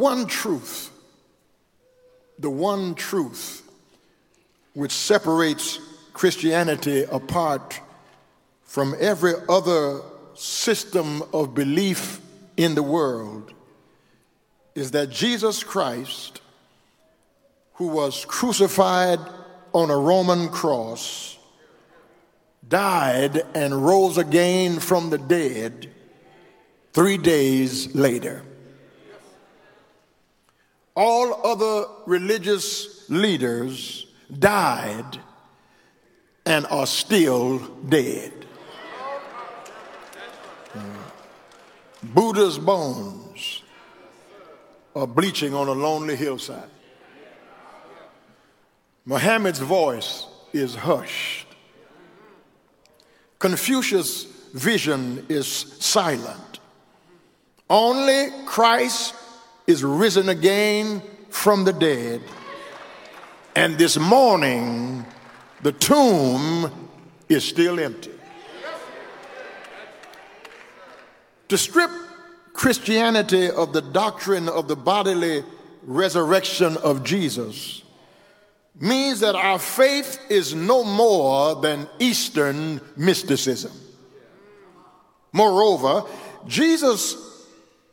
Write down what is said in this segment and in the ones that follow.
One truth, the one truth which separates Christianity apart from every other system of belief in the world is that Jesus Christ, who was crucified on a Roman cross, died and rose again from the dead three days later. All other religious leaders died and are still dead. Mm. Buddha's bones are bleaching on a lonely hillside. Muhammad's voice is hushed. Confucius' vision is silent. Only Christ is risen again from the dead. And this morning, the tomb is still empty. To strip Christianity of the doctrine of the bodily resurrection of Jesus means that our faith is no more than Eastern mysticism. Moreover, Jesus,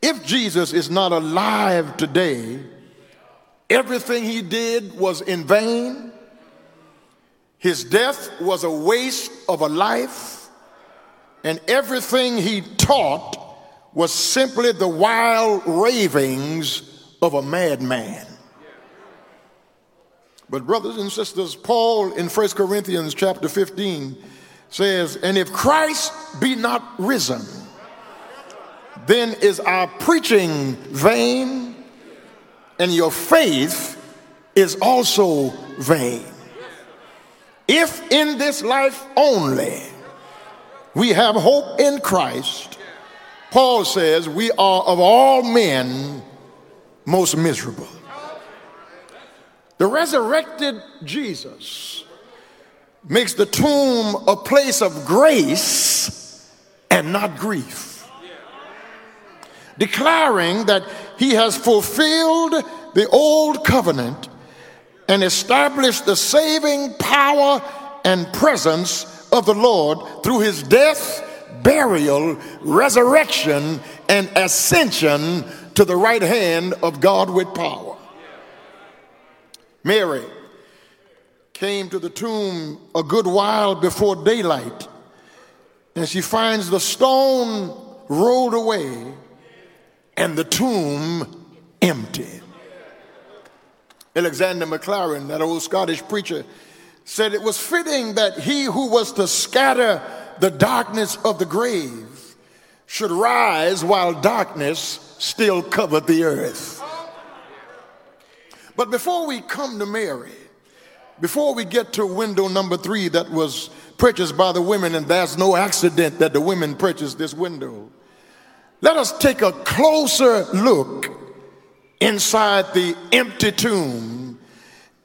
if Jesus is not alive today, everything he did was in vain. His death was a waste of a life, and everything he taught was simply the wild ravings of a madman. But brothers and sisters, Paul in 1 Corinthians chapter 15 says, And if Christ be not risen, then is our preaching vain, and your faith is also vain. If in this life only we have hope in Christ, Paul says we are of all men most miserable. The resurrected Jesus makes the tomb a place of grace and not grief, declaring that he has fulfilled the old covenant and established the saving power and presence of the Lord through his death, burial, resurrection, and ascension to the right hand of God with power. Mary came to the tomb a good while before daylight, and she finds the stone rolled away and the tomb empty. Alexander Maclaren, that old Scottish preacher, said it was fitting that he who was to scatter the darkness of the grave should rise while darkness still covered the earth. But before we come to Mary, before we get to window number three that was purchased by the women, and there's no accident that the women purchased this window, let us take a closer look inside the empty tomb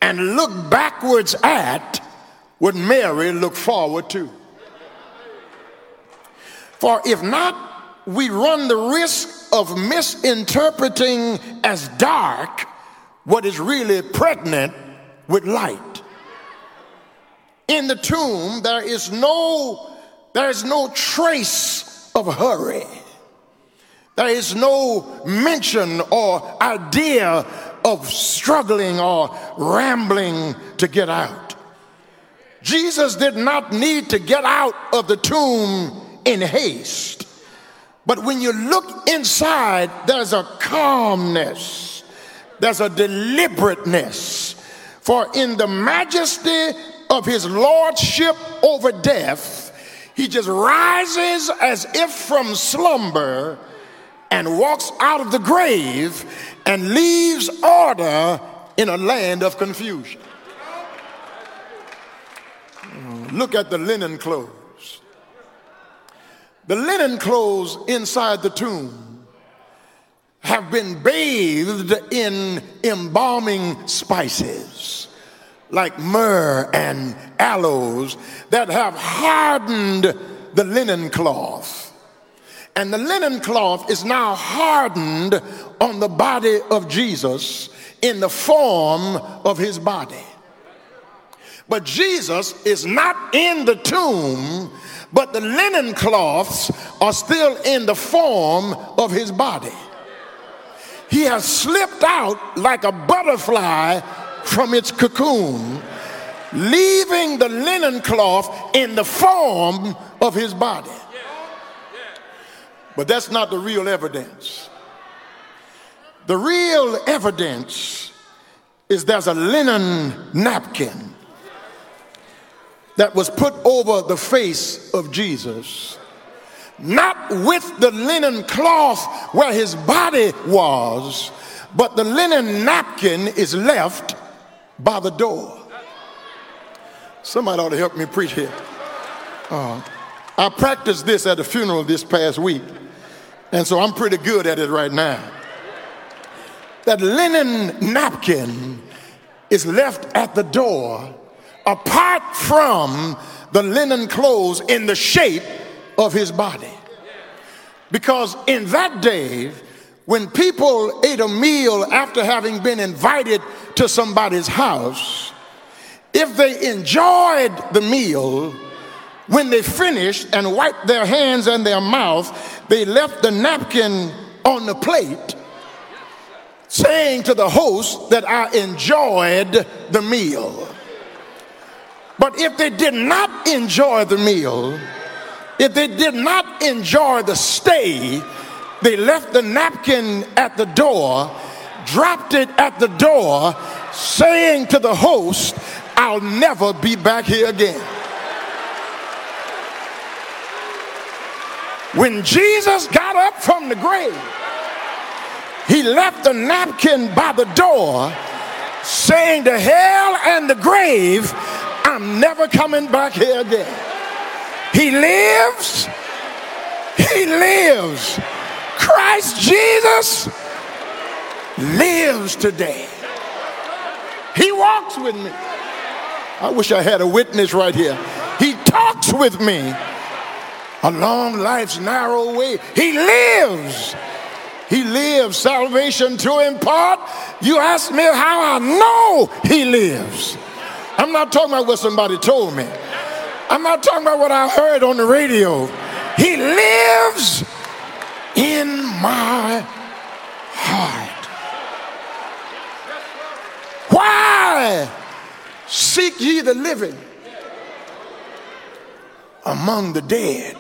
and look backwards at what Mary looked forward to. For if not, we run the risk of misinterpreting as dark what is really pregnant with light. In the tomb, there is no, there is no trace of hurry. There is no mention or idea of struggling or rambling to get out. Jesus did not need to get out of the tomb in haste. But when you look inside, there's a calmness there's a deliberateness. For in the majesty of his lordship over death, he just rises as if from slumber and walks out of the grave and leaves order in a land of confusion. Hmm, look at the linen clothes. The linen clothes inside the tomb have been bathed in embalming spices like myrrh and aloes that have hardened the linen cloth And the linen cloth is now hardened on the body of Jesus in the form of his body. But Jesus is not in the tomb, but the linen cloths are still in the form of his body. He has slipped out like a butterfly from its cocoon, leaving the linen cloth in the form of his body. But that's not the real evidence. The real evidence is there's a linen napkin that was put over the face of Jesus, not with the linen cloth where his body was, but the linen napkin is left by the door. Somebody ought to help me preach here. Uh, I practiced this at a funeral this past week, and so I'm pretty good at it right now. That linen napkin is left at the door apart from the linen clothes in the shape of his body. Because in that day, when people ate a meal after having been invited to somebody's house, if they enjoyed the meal, when they finished and wiped their hands and their mouth, they left the napkin on the plate, saying to the host that I enjoyed the meal. But if they did not enjoy the meal, if they did not enjoy the stay, they left the napkin at the door, dropped it at the door, saying to the host, I'll never be back here again. When Jesus got up from the grave, he left the napkin by the door, saying to hell and the grave, I'm never coming back here again. He lives. He lives. Christ Jesus lives today. He walks with me. I wish I had a witness right here. He talks with me along life's narrow way. He lives. He lives. Salvation to impart. You ask me how I know he lives. I'm not talking about what somebody told me. I'm not talking about what I heard on the radio. He lives in my heart. Why seek ye the living among the dead?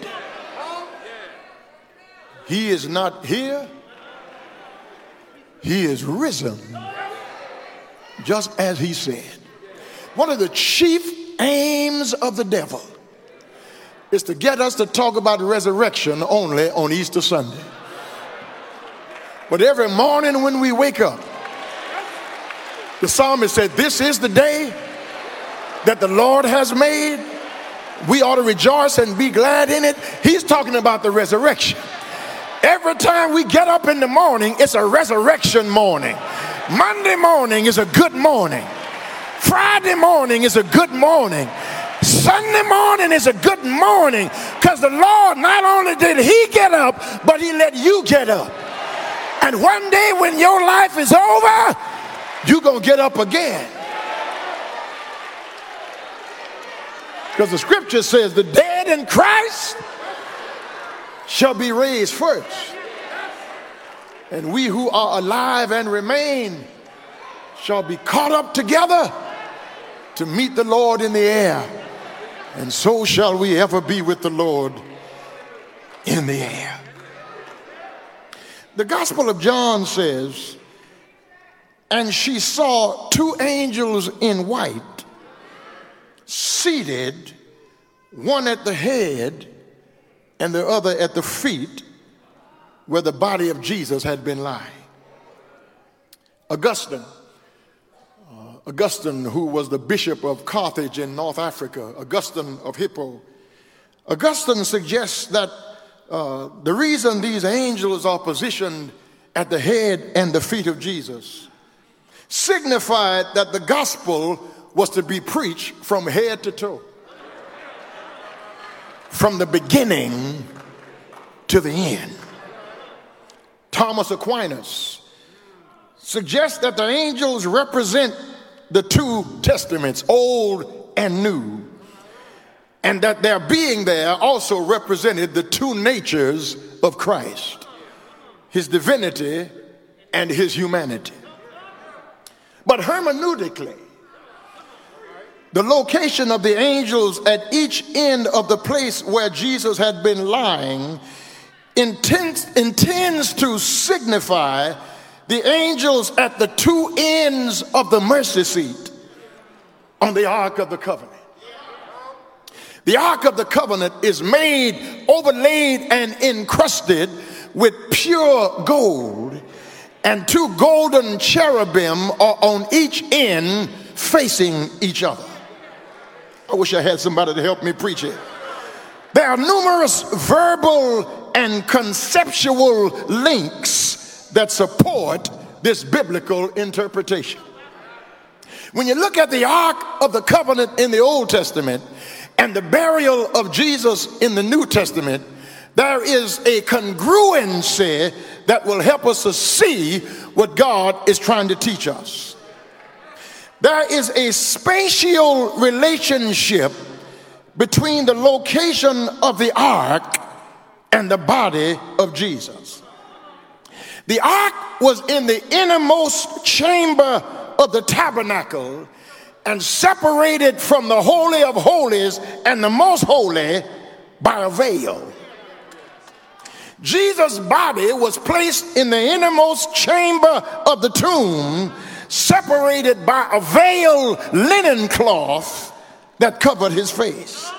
He is not here, he is risen, just as he said. One of the chief aims of the devil is to get us to talk about resurrection only on Easter Sunday. But every morning when we wake up, the psalmist said, This is the day that the Lord has made. We ought to rejoice and be glad in it. He's talking about the resurrection. Every time we get up in the morning, it's a resurrection morning. Monday morning is a good morning. Friday morning is a good morning. Sunday morning is a good morning because the Lord not only did He get up, but He let you get up. And one day when your life is over, you're going to get up again. Because the scripture says the dead in Christ shall be raised first. And we who are alive and remain shall be caught up together to meet the Lord in the air. And so shall we ever be with the Lord in the air. The Gospel of John says, and she saw two angels in white seated, one at the head and the other at the feet, where the body of Jesus had been lying. Augustine Augustine, who was the bishop of Carthage in North Africa, Augustine of Hippo, Augustine suggests that uh, the reason these angels are positioned at the head and the feet of Jesus signified that the gospel was to be preached from head to toe, from the beginning to the end. Thomas Aquinas suggests that the angels represent the two testaments, Old and New, and that their being there also represented the two natures of Christ his divinity and his humanity. But hermeneutically, the location of the angels at each end of the place where Jesus had been lying intends, intends to signify the angels at the two ends of the mercy seat on the Ark of the Covenant. The Ark of the Covenant is made, overlaid, and encrusted with pure gold, and two golden cherubim are on each end facing each other. I wish I had somebody to help me preach it. There are numerous verbal and conceptual links that support this biblical interpretation. When you look at the Ark of the Covenant in the Old Testament and the burial of Jesus in the New Testament, there is a congruency that will help us to see what God is trying to teach us. There is a spatial relationship between the location of the ark and the body of Jesus. The ark was in the innermost chamber of the tabernacle and separated from the Holy of Holies and the Most Holy by a veil. Jesus' body was placed in the innermost chamber of the tomb, separated by a veil linen cloth that covered his face.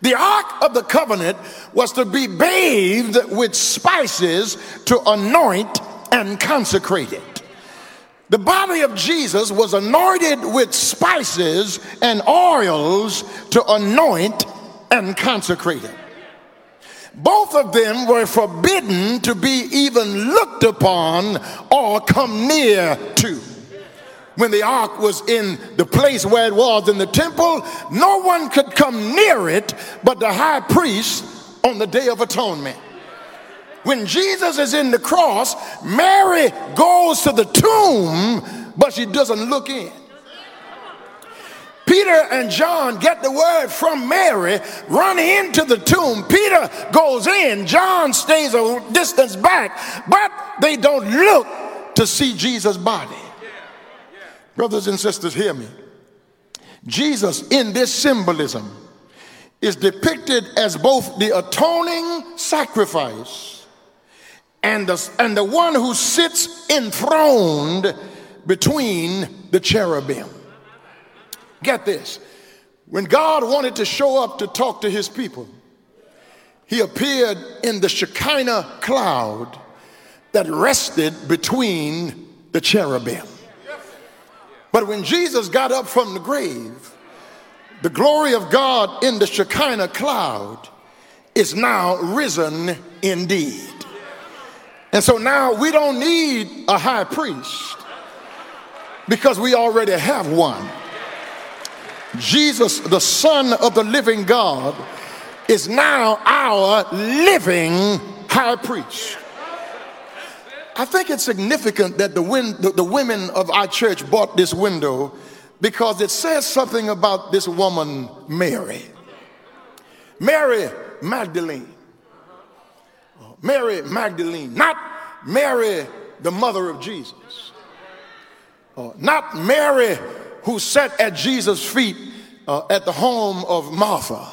The Ark of the Covenant was to be bathed with spices to anoint and consecrate it. The body of Jesus was anointed with spices and oils to anoint and consecrate it. Both of them were forbidden to be even looked upon or come near to when the ark was in the place where it was in the temple, no one could come near it but the high priest on the day of atonement. When Jesus is in the cross, Mary goes to the tomb, but she doesn't look in. Peter and John get the word from Mary, run into the tomb. Peter goes in, John stays a distance back, but they don't look to see Jesus' body. Brothers and sisters, hear me. Jesus, in this symbolism, is depicted as both the atoning sacrifice and the, and the one who sits enthroned between the cherubim. Get this. When God wanted to show up to talk to his people, he appeared in the Shekinah cloud that rested between the cherubim. But when Jesus got up from the grave, the glory of God in the Shekinah cloud is now risen indeed. And so now we don't need a high priest because we already have one. Jesus, the Son of the living God, is now our living high priest. I think it's significant that the, win- the, the women of our church bought this window because it says something about this woman, Mary. Mary Magdalene. Mary Magdalene, not Mary, the mother of Jesus. Uh, not Mary who sat at Jesus' feet uh, at the home of Martha,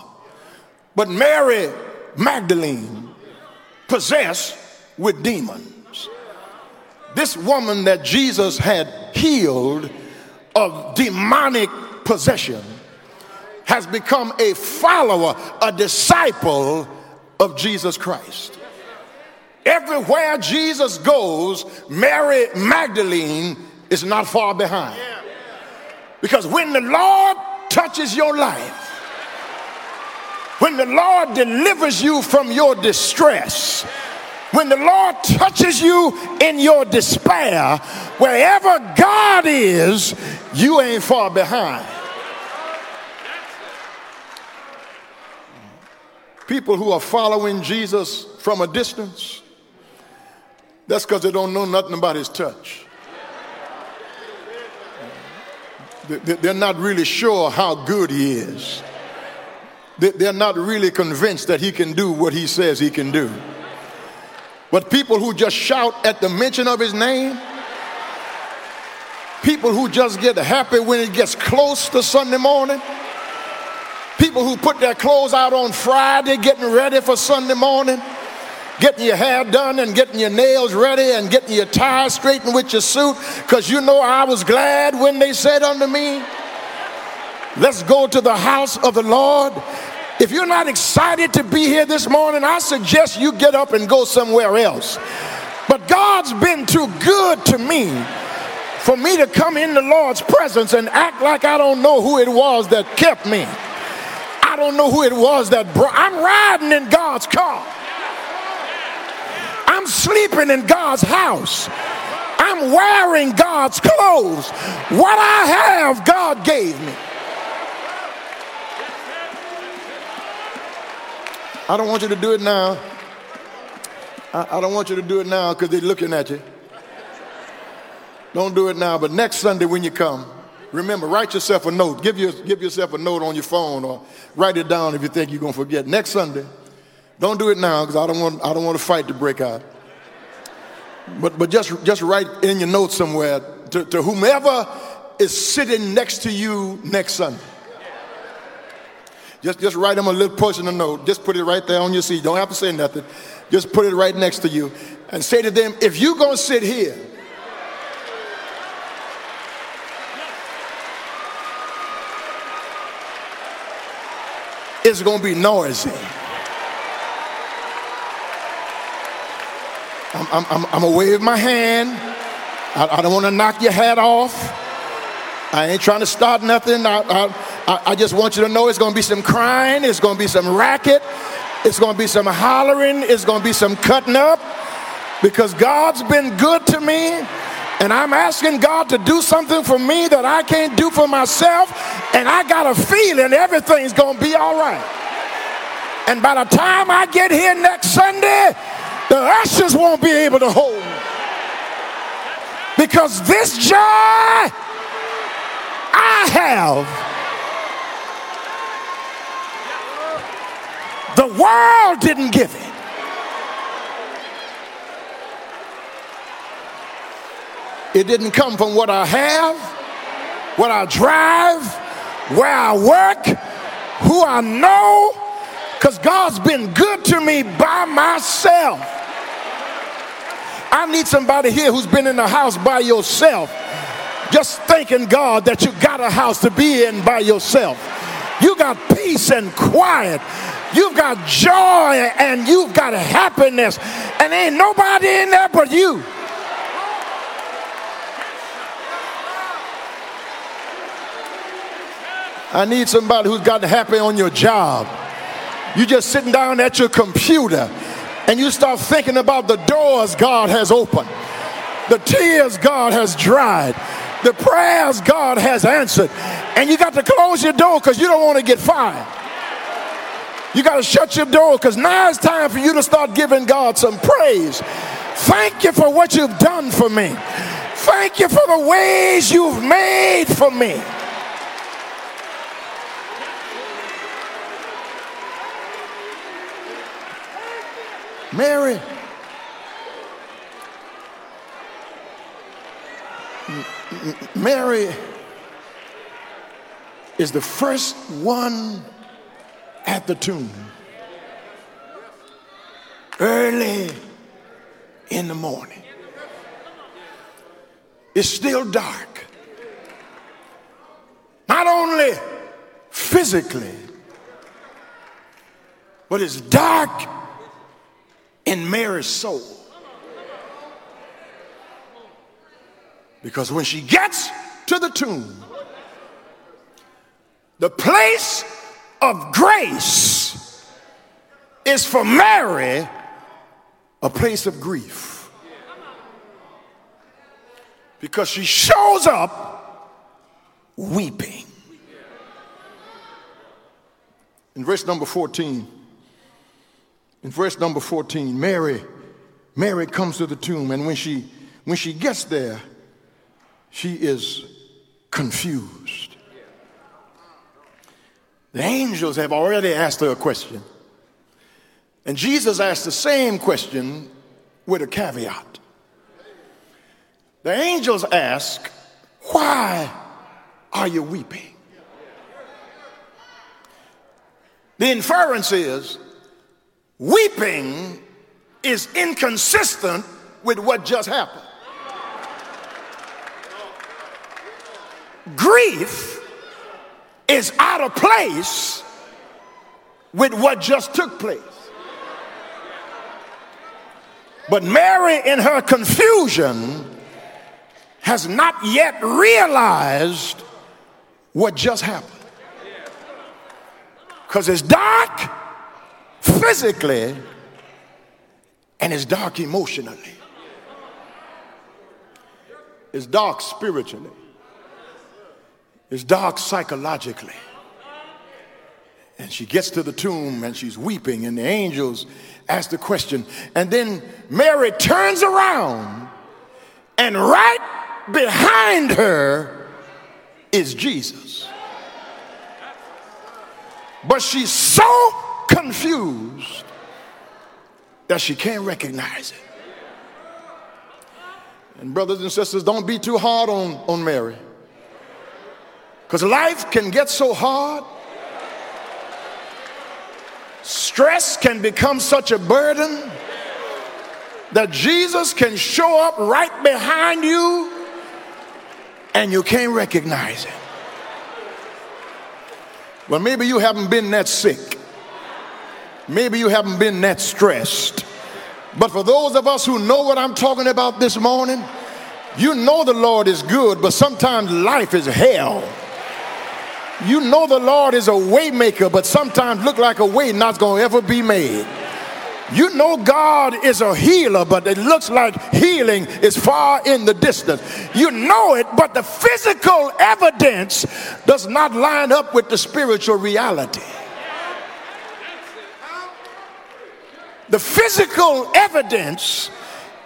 but Mary Magdalene, possessed with demons this woman that Jesus had healed of demonic possession has become a follower, a disciple of Jesus Christ. Everywhere Jesus goes, Mary Magdalene is not far behind. Because when the Lord touches your life, when the Lord delivers you from your distress, when the Lord touches you in your despair, wherever God is, you ain't far behind. People who are following Jesus from a distance, that's because they don't know nothing about his touch. They're not really sure how good he is. They're not really convinced that he can do what he says he can do. But people who just shout at the mention of his name, people who just get happy when it gets close to Sunday morning, people who put their clothes out on Friday getting ready for Sunday morning, getting your hair done and getting your nails ready and getting your tie straightened with your suit because you know I was glad when they said unto me, Let's go to the house of the Lord. If you're not excited to be here this morning, I suggest you get up and go somewhere else. But God's been too good to me for me to come in the Lord's presence and act like I don't know who it was that kept me. I don't know who it was that brought. I'm riding in God's car. I'm sleeping in God's house. I'm wearing God's clothes. What I have, God gave me. I don't want you to do it now. I, I don't want you to do it now because they're looking at you. Don't do it now, but next Sunday when you come, remember, write yourself a note. Give, your, give yourself a note on your phone or write it down if you think you're going to forget. Next Sunday, don't do it now because I don't want I don't want a fight to break out. But but just just write in your notes somewhere to, to whomever is sitting next to you next Sunday. Just just write them a little personal note. Just put it right there on your seat. Don't have to say nothing. Just put it right next to you and say to them, if you're gonna sit here. It's gonna be noisy. I'm, I'm, I'm, I'm gonna wave my hand. I, I don't wanna knock your hat off. I ain't trying to start nothing. I, I, I just want you to know it's gonna be some crying, it's gonna be some racket, it's gonna be some hollering, it's gonna be some cutting up because God's been good to me. And I'm asking God to do something for me that I can't do for myself. And I got a feeling everything's to be all right. And by the time I get here next Sunday, the ushers won't be able to hold. Because this joy I have, the world didn't give it. It didn't come from what I have, what I drive, where I work, who I know, because God's been good to me by myself. I need somebody here who's been in the house by yourself, just thanking God that you got a house to be in by yourself. You got peace and quiet. You've got joy and you've got happiness. And ain't nobody in there but you. I need somebody who's got happy on your job. You're just sitting down at your computer and you start thinking about the doors God has opened, the tears God has dried, the prayers God has answered, and you got to close your door because you don't want to get fired. You got to shut your door because now it's time for you to start giving God some praise. Thank you for what you've done for me. Thank you for the ways you've made for me. Mary. Mary is the first one at the tomb early in the morning. It's still dark. Not only physically, but it's dark in Mary's soul. Because when she gets to the tomb, the place of grace is for Mary a place of grief. Because she shows up weeping. In verse number 14, in verse number 14, Mary, Mary comes to the tomb, and when she when she gets there, she is confused. The angels have already asked her a question. And Jesus asked the same question with a caveat. The angels ask, Why are you weeping? The inference is weeping is inconsistent with what just happened. Grief is out of place with what just took place. But Mary, in her confusion, has not yet realized what just happened. Because it's dark physically and it's dark emotionally, it's dark spiritually, it's dark psychologically. And she gets to the tomb and she's weeping, and the angels ask the question. And then Mary turns around, and right behind her is Jesus. But she's so confused that she can't recognize it. And brothers and sisters, don't be too hard on, on Mary. Because life can get so hard, stress can become such a burden that Jesus can show up right behind you and you can't recognize it. Well, maybe you haven't been that sick. Maybe you haven't been that stressed. But for those of us who know what I'm talking about this morning, you know the Lord is good, but sometimes life is hell. You know the Lord is a waymaker, but sometimes look like a way not gonna ever be made. You know God is a healer, but it looks like healing is far in the distance. You know it, but the physical evidence does not line up with the spiritual reality. The physical evidence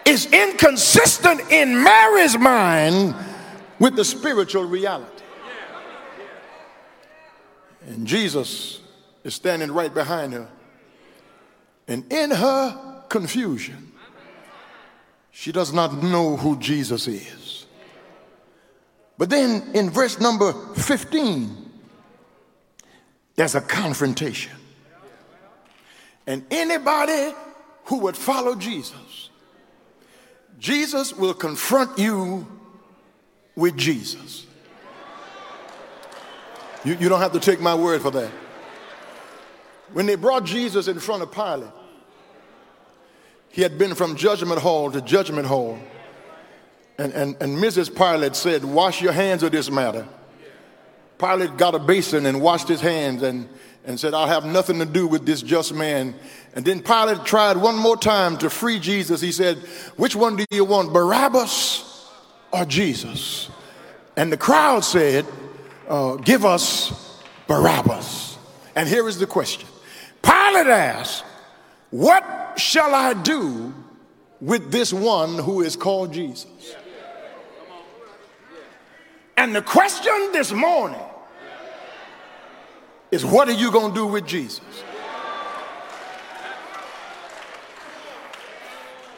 is inconsistent in Mary's mind with the spiritual reality. And Jesus is standing right behind her. And in her confusion, she does not know who Jesus is. But then in verse number 15, there's a confrontation. And anybody who would follow Jesus, Jesus will confront you with Jesus. You, you don't have to take my word for that. When they brought Jesus in front of Pilate, he had been from judgment hall to judgment hall. And, and, and Mrs. Pilate said, Wash your hands of this matter. Pilate got a basin and washed his hands and, and said, I'll have nothing to do with this just man. And then Pilate tried one more time to free Jesus. He said, Which one do you want, Barabbas or Jesus? And the crowd said, uh, give us Barabbas. And here is the question Pilate asked, What shall I do with this one who is called Jesus? And the question this morning is, What are you going to do with Jesus?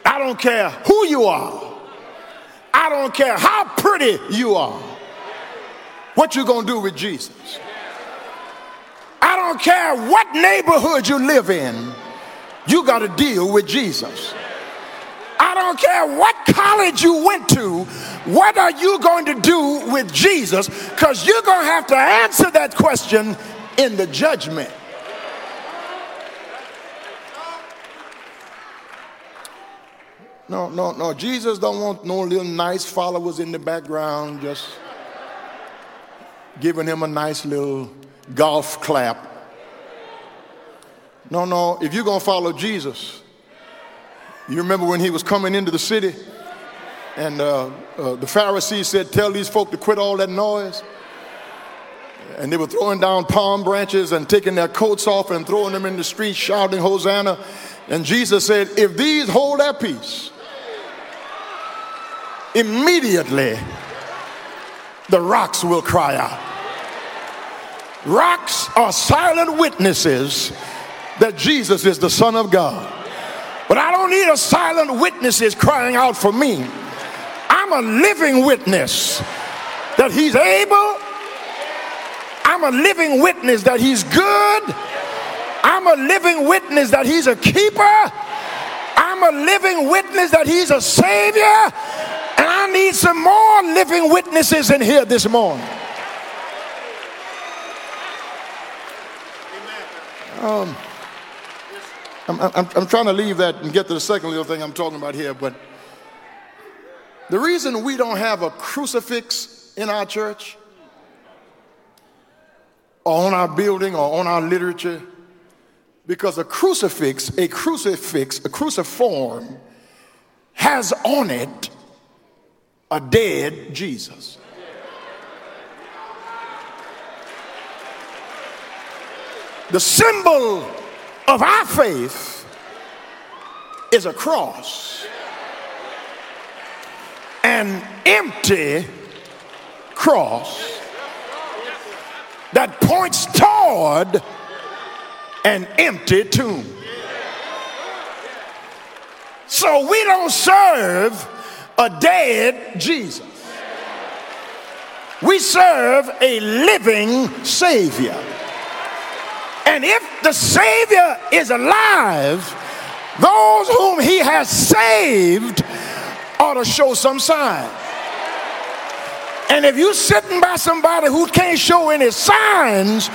I don't care who you are. I don't care how pretty you are what you gonna do with Jesus. I don't care what neighborhood you live in, you got to deal with Jesus. I don't care what college you went to, what are you going to do with Jesus? Because you're going to have to answer that question in the judgment. No, no, no. Jesus don't want no little nice followers in the background just giving him a nice little golf clap. No, no, if you're going to follow Jesus, you remember when he was coming into the city and uh, uh, the Pharisees said, Tell these folk to quit all that noise. And they were throwing down palm branches and taking their coats off and throwing them in the street, shouting, Hosanna. And Jesus said, If these hold their peace, immediately the rocks will cry out. Rocks are silent witnesses that Jesus is the Son of God. But I don't need a silent witnesses crying out for me. I'm a living witness that He's able. I'm a living witness that He's good. I'm a living witness that He's a keeper. I'm a living witness that He's a Savior. And I need some more living witnesses in here this morning. Um, I'm, I'm, I'm trying to leave that and get to the second little thing I'm talking about here, but the reason we don't have a crucifix in our church or on our building or on our literature, because a crucifix, a crucifix, a cruciform has on it a dead Jesus. The symbol of our faith is a cross. An empty cross that points toward an empty tomb. So we don't serve a dead Jesus. We serve a living Savior. And if the Savior is alive, those whom He has saved ought to show some sign. And if you're sitting by somebody who can't show any signs,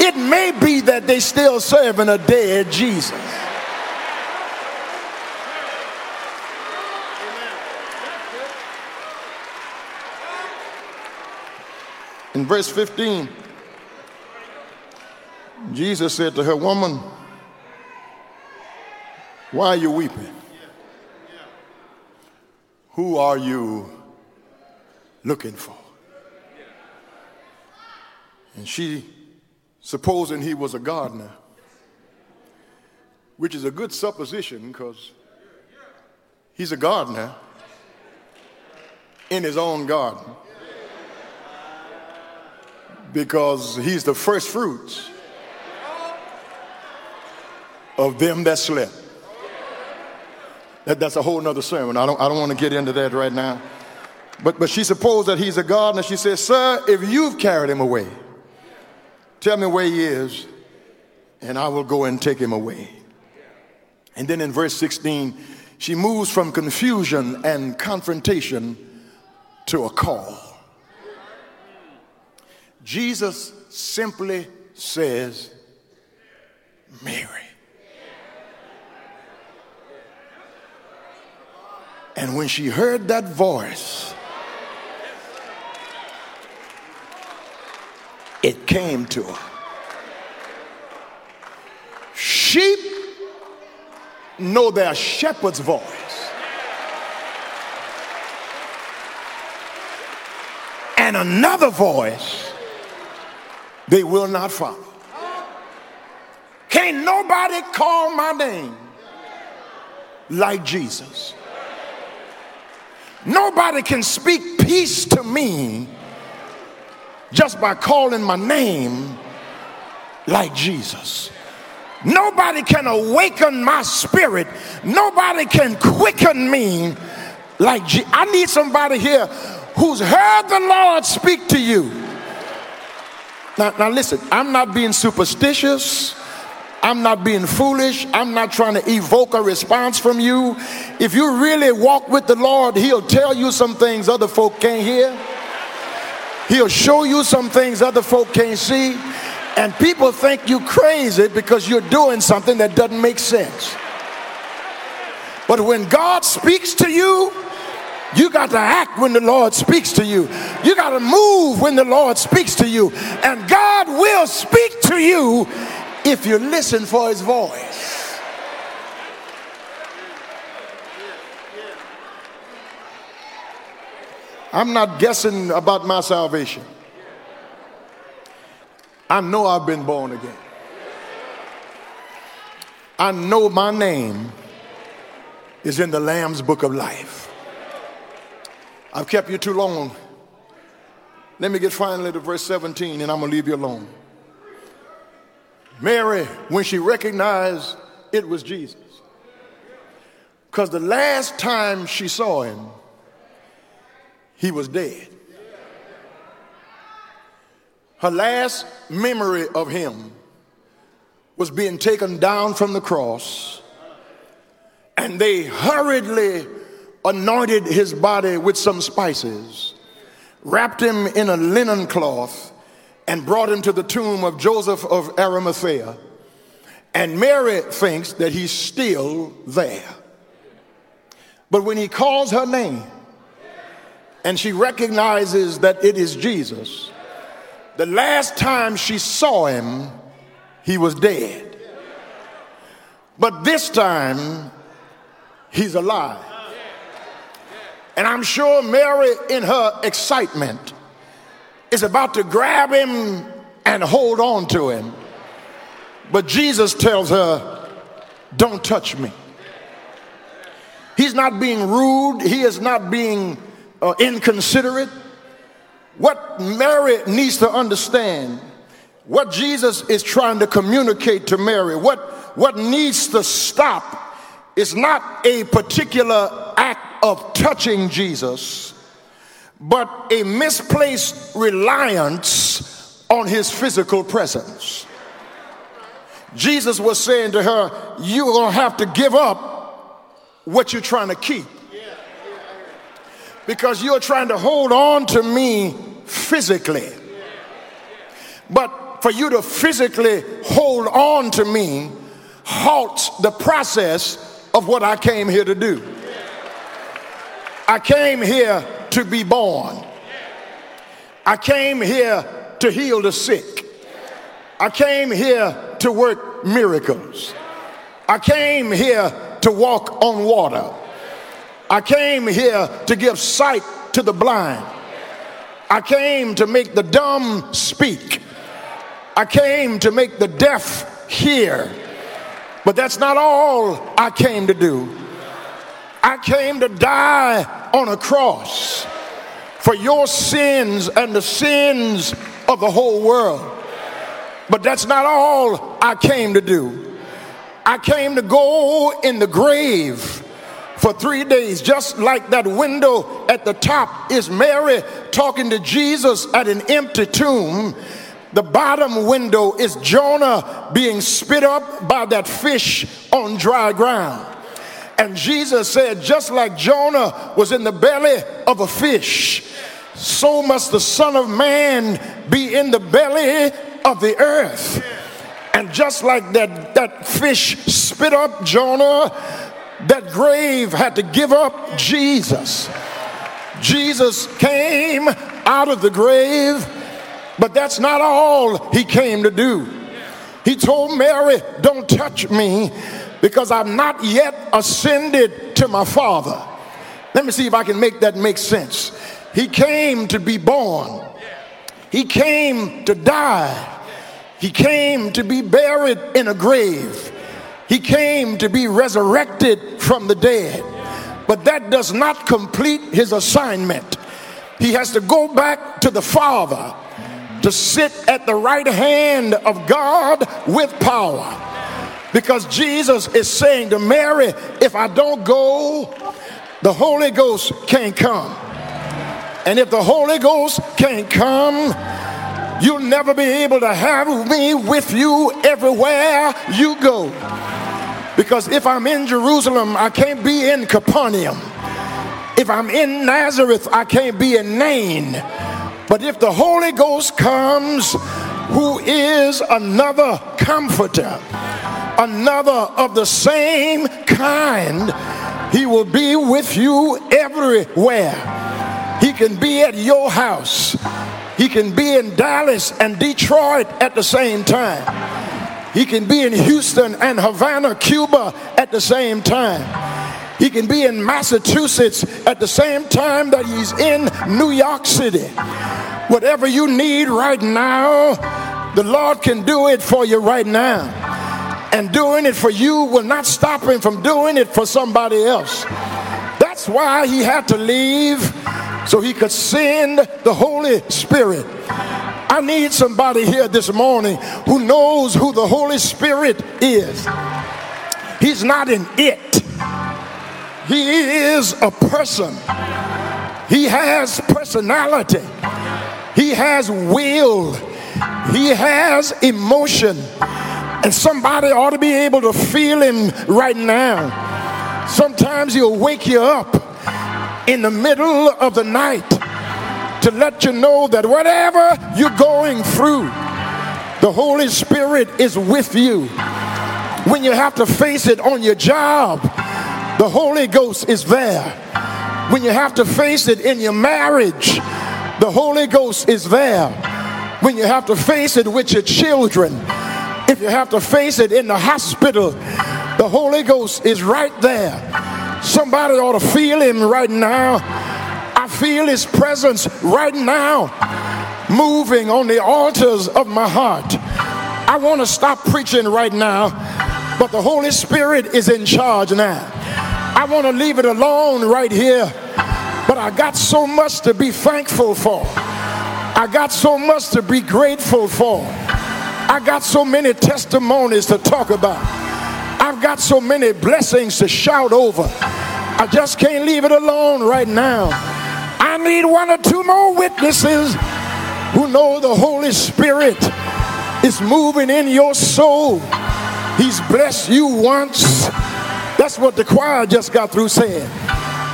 it may be that they still serving a dead Jesus. In verse 15, Jesus said to her, Woman, why are you weeping? Who are you looking for? And she, supposing he was a gardener, which is a good supposition because he's a gardener in his own garden because he's the first fruits of them that slept. That, that's a whole nother sermon. I don't, I don't want to get into that right now. But, but she supposed that he's a gardener. She says, Sir, if you've carried him away, tell me where he is, and I will go and take him away. And then in verse 16, she moves from confusion and confrontation to a call. Jesus simply says, Mary. And when she heard that voice, it came to her. Sheep know their shepherd's voice. And another voice they will not follow. Can't nobody call my name like Jesus. Nobody can speak peace to me just by calling my name like Jesus. Nobody can awaken my spirit. Nobody can quicken me like Jesus. I need somebody here who's heard the Lord speak to you now, now listen, I'm not being superstitious. I'm not being foolish. I'm not trying to evoke a response from you. If you really walk with the Lord, He'll tell you some things other folk can't hear. He'll show you some things other folk can't see. And people think you crazy because you're doing something that doesn't make sense. But when God speaks to you, you got to act when the Lord speaks to you. You got to move when the Lord speaks to you. And God will speak to you if you listen for his voice. I'm not guessing about my salvation. I know I've been born again. I know my name is in the Lamb's book of life. I've kept you too long. Let me get finally to verse 17 and I'm going to leave you alone. Mary, when she recognized it was Jesus, because the last time she saw him, he was dead. Her last memory of him was being taken down from the cross, and they hurriedly anointed his body with some spices, wrapped him in a linen cloth, and brought him to the tomb of Joseph of Arimathea. And Mary thinks that he's still there. But when he calls her name and she recognizes that it is Jesus, the last time she saw him, he was dead. But this time, he's alive. And I'm sure Mary, in her excitement, is about to grab him and hold on to him. But Jesus tells her, Don't touch me. He's not being rude, he is not being uh, inconsiderate. What Mary needs to understand, what Jesus is trying to communicate to Mary, what, what needs to stop is not a particular act of touching Jesus, but a misplaced reliance on his physical presence. Jesus was saying to her, You're gonna have to give up what you're trying to keep. Because you're trying to hold on to me physically. But for you to physically hold on to me halts the process of what I came here to do. I came here to be born. I came here to heal the sick. I came here to work miracles. I came here to walk on water. I came here to give sight to the blind. I came to make the dumb speak. I came to make the deaf hear. But that's not all I came to do. I came to die on a cross for your sins and the sins of the whole world. But that's not all I came to do. I came to go in the grave for three days, just like that window at the top is Mary talking to Jesus at an empty tomb. The bottom window is Jonah being spit up by that fish on dry ground. And Jesus said, just like Jonah was in the belly of a fish, so must the Son of Man be in the belly of the earth. And just like that, that fish spit up Jonah, that grave had to give up Jesus. Jesus came out of the grave, but that's not all he came to do. He told Mary, Don't touch me because I'm not yet ascended to my Father. Let me see if I can make that make sense. He came to be born, he came to die he came to be buried in a grave. He came to be resurrected from the dead. But that does not complete his assignment. He has to go back to the Father to sit at the right hand of God with power. Because Jesus is saying to Mary, if I don't go, the Holy Ghost can't come. And if the Holy Ghost can't come, You'll never be able to have me with you everywhere you go. Because if I'm in Jerusalem, I can't be in Capernaum. If I'm in Nazareth, I can't be in Nain. But if the Holy Ghost comes, who is another comforter, another of the same kind, he will be with you everywhere. He can be at your house. He can be in Dallas and Detroit at the same time. He can be in Houston and Havana, Cuba at the same time. He can be in Massachusetts at the same time that he's in New York City. Whatever you need right now, The Lord can do it for you right now. And doing it for you will not stop him from doing it for somebody else. That's why he had to leave so he could send the Holy Spirit. I need somebody here this morning who knows who the Holy Spirit is. He's not an it, he is a person. He has personality, he has will, he has emotion. And somebody ought to be able to feel him right now. Sometimes he'll wake you up in the middle of the night to let you know that whatever you're going through, the Holy Spirit is with you. When you have to face it on your job, the Holy Ghost is there. When you have to face it in your marriage, the Holy Ghost is there. When you have to face it with your children, if you have to face it in the hospital, the Holy Ghost is right there. Somebody ought to feel him right now. I feel his presence right now moving on the altars of my heart. I want to stop preaching right now, but the Holy Spirit is in charge now. I want to leave it alone right here, but I got so much to be thankful for. I got so much to be grateful for. I got so many testimonies to talk about. I've got so many blessings to shout over. I just can't leave it alone right now. I need one or two more witnesses who know the Holy Spirit is moving in your soul. He's blessed you once. That's what the choir just got through saying.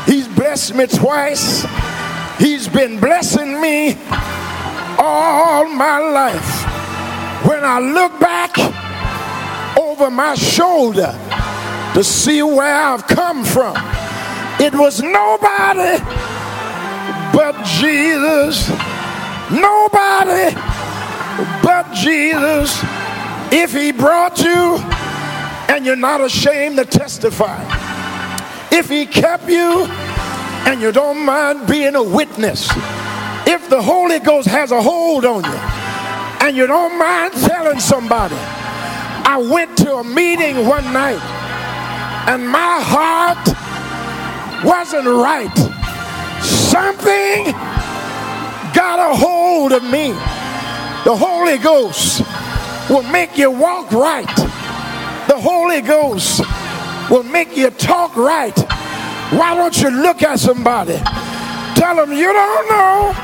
He's blessed me twice. He's been blessing me all my life. When I look back over my shoulder to see where I've come from, it was nobody but Jesus. Nobody but Jesus. If he brought you and you're not ashamed to testify. If he kept you and you don't mind being a witness. If the Holy Ghost has a hold on you and you don't mind telling somebody. I went to a meeting one night and my heart wasn't right. Something got a hold of me. The Holy Ghost will make you walk right the Holy Ghost will make you talk right. Why don't you look at somebody? Tell them you don't know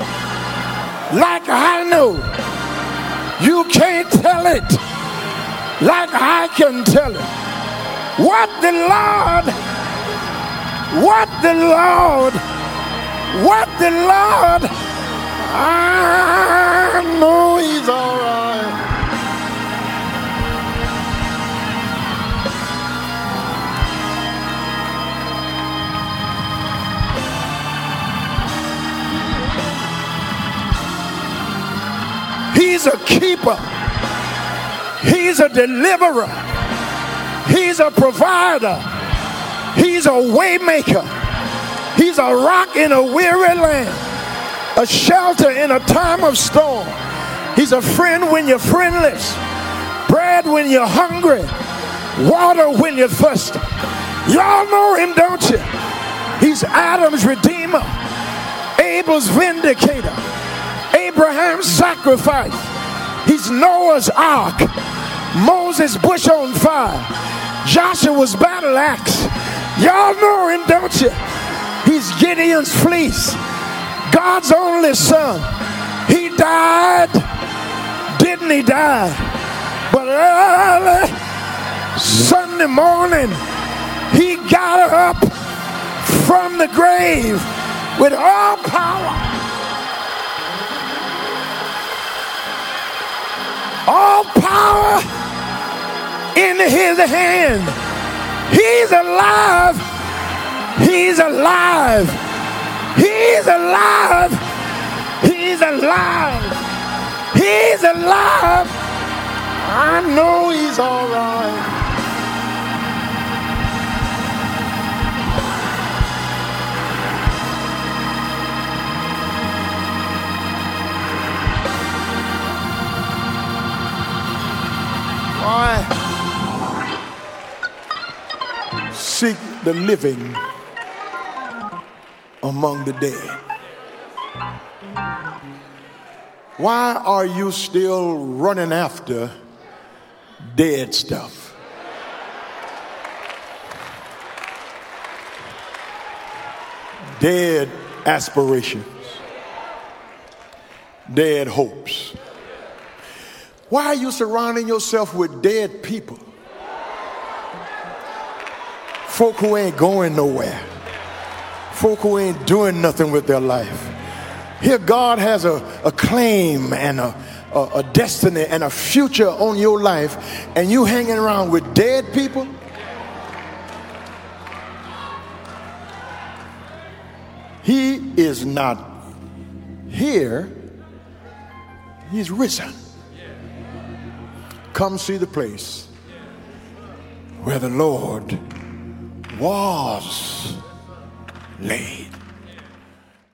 like I know. You can't tell it like I can tell it. What the Lord, what the Lord, what the Lord, I know He's all right. He's a keeper. He's a deliverer. He's a provider. He's a waymaker. He's a rock in a weary land, a shelter in a time of storm. He's a friend when you're friendless, bread when you're hungry, water when you're thirsty. Y'all know him, don't you? He's Adam's redeemer, Abel's vindicator, Abraham's sacrifice. He's Noah's ark, Moses' bush on fire, Joshua's battle axe. Y'all know him, don't you? He's Gideon's fleece, God's only son. He died, didn't he die? But early Sunday morning, he got up from the grave with all power all power in his hand. He's alive. He's alive. He's alive. He's alive. He's alive. I know he's all right. The living among the dead. Why are you still running after dead stuff? Dead aspirations, dead hopes. Why are you surrounding yourself with dead people? Folk who ain't going nowhere, folk who ain't doing nothing with their life. Here, God has a, a claim and a, a, a destiny and a future on your life, and you hanging around with dead people. He is not here, he's risen. Come see the place where the Lord was laid.